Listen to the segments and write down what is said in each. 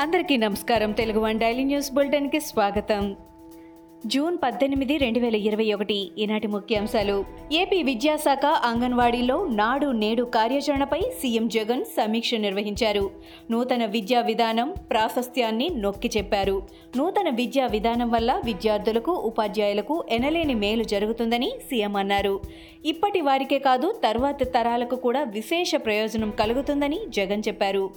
అందరికీ నమస్కారం. Telugu one daily news బులెటిన్కి స్వాగతం. జూన్ పద్దెనిమిది రెండు వేల ఇరవై ఒకటి ఈనాటి ముఖ్యాంశాలు. ఏపీ విద్యాశాఖ అంగన్వాడీలో నాడు నేడు కార్యాచరణపై సీఎం జగన్ సమీక్ష నిర్వహించారు. నూతన విద్యా విధానం ప్రాశస్త్యాన్ని నొక్కి చెప్పారు. నూతన విద్యా విధానం వల్ల విద్యార్థులకు ఉపాధ్యాయులకు ఎనలేని మేలు జరుగుతుందని సీఎం అన్నారు. ఇప్పటి వారికే కాదు తర్వాత తరాలకు కూడా విశేష ప్రయోజనం కలుగుతుందని జగన్ చెప్పారు.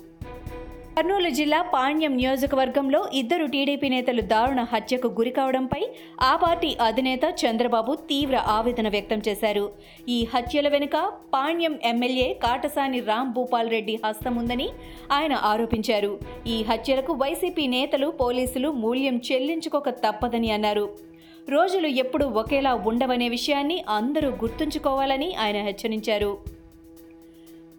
కర్నూలు జిల్లా పాణ్యం నియోజకవర్గంలో ఇద్దరు టీడీపీ నేతలు దారుణ హత్యకు గురి కావడంపై ఆ పార్టీ అధినేత చంద్రబాబు తీవ్ర ఆవేదన వ్యక్తం చేశారు. ఈ హత్యల వెనుక పాణ్యం ఎమ్మెల్యే కాటసాని రామ్ భూపాల్ రెడ్డి హస్తం ఉందని ఆయన ఆరోపించారు. ఈ హత్యలకు వైసీపీ నేతలు పోలీసులు మూల్యం చెల్లించుకోక తప్పదని అన్నారు. రోజులు ఎప్పుడు ఒకేలా ఉండవనే విషయాన్ని అందరూ గుర్తుంచుకోవాలని ఆయన హెచ్చరించారు.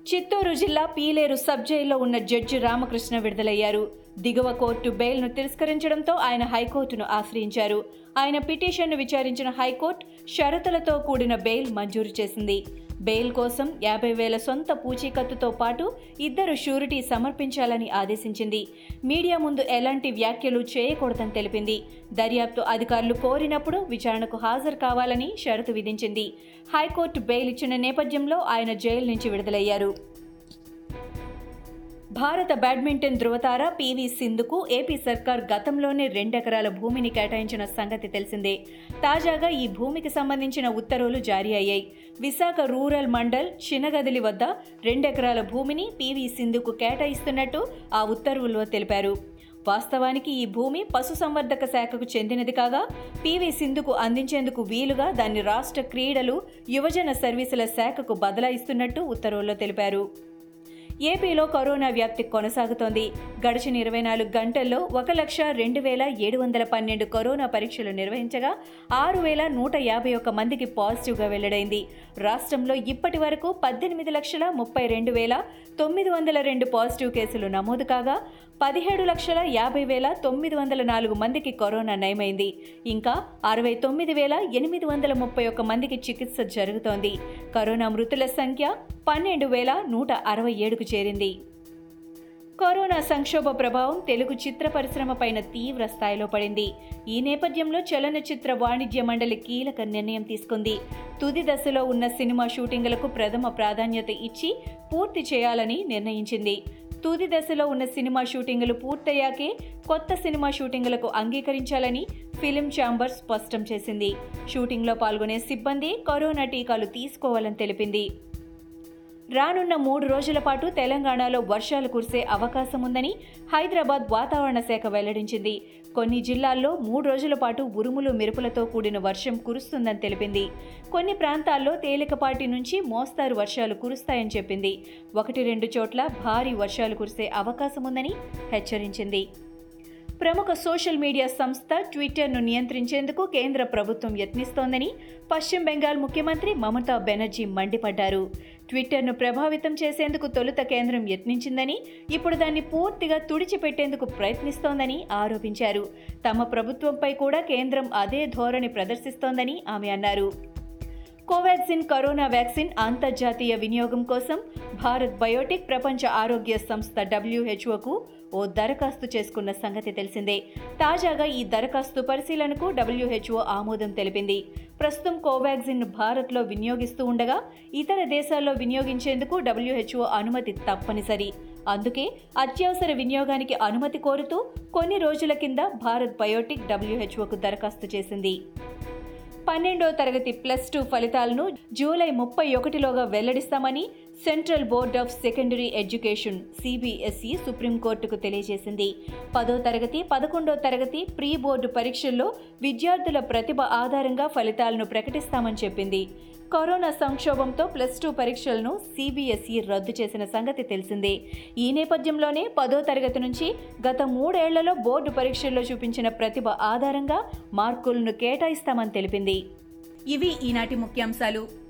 చిత్తూరు జిల్లా పీలేరు సబ్ జైల్లో ఉన్న జడ్జి రామకృష్ణ విడుదలయ్యారు. దిగువ కోర్టు బెయిల్ను తిరస్కరించడంతో ఆయన హైకోర్టును ఆశ్రయించారు. ఆయన పిటిషన్ను విచారించిన హైకోర్టు షరతులతో కూడిన బెయిల్ మంజూరు చేసింది. బెయిల్ కోసం యాభై వేల సొంత పూచీకత్తుతో పాటు ఇద్దరు షూరిటీ సమర్పించాలని ఆదేశించింది. మీడియా ముందు ఎలాంటి వ్యాఖ్యలు చేయకూడదని తెలిపింది. దర్యాప్తు అధికారులు కోరినప్పుడు విచారణకు హాజరు కావాలని షరతు విధించింది. హైకోర్టు బెయిల్ ఇచ్చిన నేపథ్యంలో ఆయన జైలు నుంచి విడుదలయ్యారు. భారత బ్యాడ్మింటన్ ధృవతార పివి సింధుకు ఏపీ సర్కార్ గతంలోనే రెండెకరాల భూమిని కేటాయించిన సంగతి తెలిసిందే. తాజాగా ఈ భూమికి సంబంధించిన ఉత్తర్వులు జారీ అయ్యాయి. విశాఖ రూరల్ మండల్ చినగదిలి వద్ద రెండెకరాల భూమిని పివి సింధుకు కేటాయిస్తున్నట్టు ఆ ఉత్తర్వుల్లో తెలిపారు. వాస్తవానికి ఈ భూమి పశుసంవర్ధక శాఖకు చెందినది కాగా పివి సింధుకు అందించేందుకు వీలుగా దాన్ని రాష్ట్ర క్రీడలు యువజన సర్వీసుల శాఖకు బదలాయిస్తున్నట్టు ఉత్తర్వుల్లో తెలిపారు. ఏపీలో కరోనా వ్యాప్తి కొనసాగుతోంది. గడిచిన ఇరవై నాలుగు గంటల్లో ఒక లక్ష రెండు వేల ఏడు వందల పన్నెండు కరోనా పరీక్షలు నిర్వహించగా ఆరు వేల నూట యాభై ఒక్క మందికి పాజిటివ్గా వెల్లడైంది. రాష్ట్రంలో ఇప్పటి వరకు పద్దెనిమిది లక్షల ముప్పై రెండు వేల తొమ్మిది వందల రెండు పాజిటివ్ కేసులు నమోదు కాగా పదిహేడు లక్షల యాభై వేల తొమ్మిది వందల నాలుగు మందికి కరోనా నయమైంది. ఇంకా అరవై తొమ్మిది వేల ఎనిమిది వందల ముప్పై ఒక్క మందికి చికిత్స జరుగుతోంది. కరోనా మృతుల సంఖ్య పన్నెండు వేల నూట అరవై ఏడుకు చేరింది. కరోనా సంక్షోభ ప్రభావం తెలుగు చిత్ర పరిశ్రమపైన తీవ్ర స్థాయిలో పడింది. ఈ నేపథ్యంలో చలనచిత్ర వాణిజ్య మండలి కీలక నిర్ణయం తీసుకుంది. తుది దశలో ఉన్న సినిమా షూటింగులకు ప్రథమ ప్రాధాన్యత ఇచ్చి పూర్తి చేయాలని నిర్ణయించింది. తుది దశలో ఉన్న సినిమా షూటింగులు పూర్తయ్యాకే కొత్త సినిమా షూటింగులకు అంగీకరించాలని ఫిలిం ఛాంబర్ స్పష్టం చేసింది. షూటింగ్లో పాల్గొనే సిబ్బంది కరోనా టీకాలు తీసుకోవాలని తెలిపింది. రానున్న మూడు రోజుల పాటు తెలంగాణలో వర్షాలు కురిసే అవకాశం ఉందని హైదరాబాద్ వాతావరణ శాఖ వెల్లడించింది. కొన్ని జిల్లాల్లో మూడు రోజుల పాటు ఉరుములు మెరుపులతో కూడిన వర్షం కురుస్తుందని తెలిపింది. కొన్ని ప్రాంతాల్లో తేలికపాటి నుంచి మోస్తారు వర్షాలు కురుస్తాయని చెప్పింది. ఒకటి రెండు చోట్ల భారీ వర్షాలు కురిసే అవకాశం ఉందని హెచ్చరించింది. ప్రముఖ సోషల్ మీడియా సంస్థ ట్విట్టర్ను నియంత్రించేందుకు కేంద్ర ప్రభుత్వం యత్నిస్తోందని పశ్చిమ బెంగాల్ ముఖ్యమంత్రి మమతా బెనర్జీ మండిపడ్డారు. ట్విట్టర్ను ప్రభావితం చేసేందుకు తొలుత కేంద్రం యత్నించిందని ఇప్పుడు దాన్ని పూర్తిగా తుడిచిపెట్టేందుకు ప్రయత్నిస్తోందని ఆరోపించారు. తమ ప్రభుత్వంపై కూడా కేంద్రం అదే ధోరణి ప్రదర్శిస్తోందని ఆమె అన్నారు. కోవాక్సిన్ కరోనా వ్యాక్సిన్ అంతర్జాతీయ వినియోగం కోసం భారత్ బయోటిక్ ప్రపంచ ఆరోగ్య సంస్థ డబ్ల్యూహెచ్ఓకు ఓ దరఖాస్తు చేసుకున్న సంగతి తెలిసిందే. తాజాగా ఈ దరఖాస్తు పరిశీలనకు డబ్ల్యూహెచ్ఓ ఆమోదం తెలిపింది. ప్రస్తుతం కోవాక్సిన్ భారత్లో వినియోగిస్తూ ఉండగా ఇతర దేశాల్లో వినియోగించేందుకు డబ్ల్యూహెచ్ఓ అనుమతి తప్పనిసరి. అందుకే అత్యవసర వినియోగానికి అనుమతి కోరుతూ కొన్ని రోజుల కింద భారత్ బయోటిక్ డబ్ల్యూహెచ్ఓకు దరఖాస్తు చేసింది. పన్నెండో తరగతి ప్లస్ టూ ఫలితాలను జూలై ముప్పై ఒకటిలోగా వెల్లడిస్తామని central board of secondary education CBSE సుప్రీంకోర్టుకు తెలియజేసింది. పదో తరగతి పదకొండో తరగతి ప్రీ బోర్డు పరీక్షల్లో విద్యార్థుల ప్రతిభ ఆధారంగా ఫలితాలను ప్రకటిస్తామని చెప్పింది. కరోనా సంక్షోభంతో ప్లస్ టూ పరీక్షలను సిబిఎస్ఈ రద్దు చేసిన సంగతి తెలిసిందే. ఈ నేపథ్యంలోనే పదో తరగతి నుంచి గత మూడేళ్ళలో బోర్డు పరీక్షల్లో చూపించిన ప్రతిభ ఆధారంగా మార్కులను కేటాయిస్తామని తెలిపింది. ఇవి ఈనాటి ముఖ్యాంశాలు.